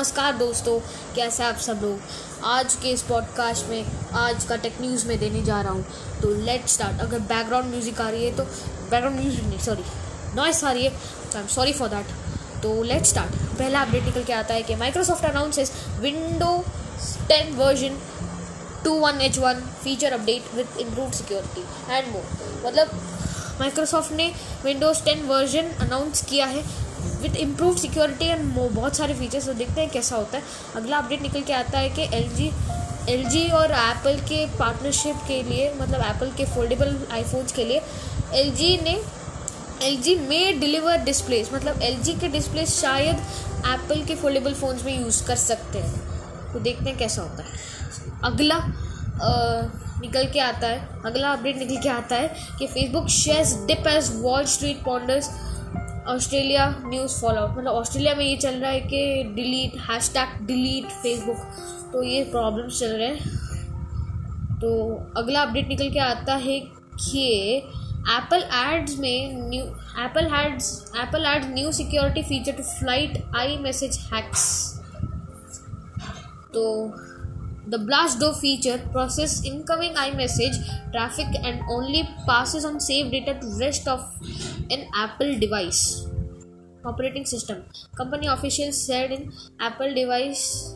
नमस्कार दोस्तों, कैसे आप सब लोग? आज के इस पॉडकास्ट में, आज का टेक न्यूज़ में देने जा रहा हूँ। तो लेट स्टार्ट अगर बैकग्राउंड म्यूज़िक आ रही है तो बैकग्राउंड म्यूज़िक नहीं सॉरी नॉइस आ रही है। तो I am sorry for that तो लेट स्टार्ट पहला अपडेट निकल के आता है कि Microsoft announces window ten version two one H one feature update with improve security and more मतलब माइक्रोसॉफ्ट ने विंडोज़ टेन वर्जन अनाउंस किया है। विथ इम्प्रूव सिक्योरिटी एंड बहुत सारे फीचर्स तो देखते हैं कैसा होता है। अगला अपडेट निकल के आता है कि एल जी एल जी और एप्पल के पार्टनरशिप के लिए मतलब एप्पल के फोल्डेबल आईफोन्स के लिए एल जी ने एल जी में डिलीवर डिस्प्लेस मतलब एल जी के डिस्प्ले शायद एप्पल के फोल्डेबल फ़ोन्स में यूज़ कर सकते हैं। तो देखते हैं कैसा होता है। अगला आ, निकल के आता है। अगला अपडेट निकल के आता है कि Facebook shares dip as Wall Street ponders Australia news fallout मतलब ऑस्ट्रेलिया में ये चल रहा है कि delete hash tag delete Facebook तो ये प्रॉब्लम्स चल रहे हैं। तो अगला अपडेट निकल के आता है कि एप्पल एड्स में new Apple adds Apple adds new security feature to fight iMessage hacks तो The blast door feature processes incoming iMessage traffic and only passes on saved data to rest of an Apple device. Operating system. Company officials said in Apple device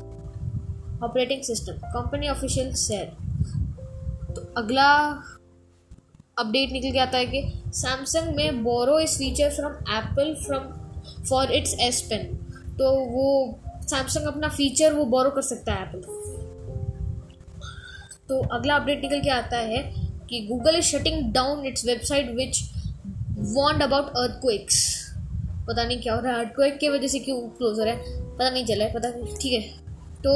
operating system. Company officials said. तो अगला update निकल के आता है कि Samsung may borrow this feature from Apple from for its S pen तो वो Samsung अपना फीचर वो बोरो कर सकता है एप्पल तो अगला अपडेट निकल के आता है कि Google is shutting down its website which warned about earthquakes पता नहीं क्या हो रहा है अर्थक्वेक की वजह से क्यों क्लोज हो, पता नहीं चला है, पता नहीं, ठीक है। तो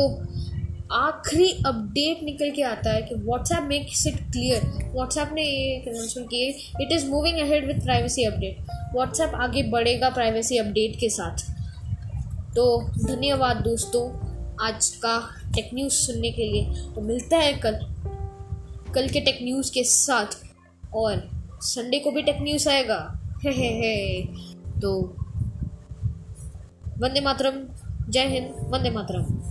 आखिरी अपडेट निकल के आता है कि WhatsApp makes it clear WhatsApp ने एक अनाउंसमेंट की it is moving ahead with privacy update WhatsApp आगे बढ़ेगा प्राइवेसी अपडेट के साथ। तो धन्यवाद दोस्तों आज का टेक न्यूज़ सुनने के लिए। तो मिलता है कल। कल के टेक न्यूज़ के साथ। और संडे को भी टेक न्यूज़ आएगा। हे हे हे। तो वंदे मातरम। जय हिंद। वंदे मातरम।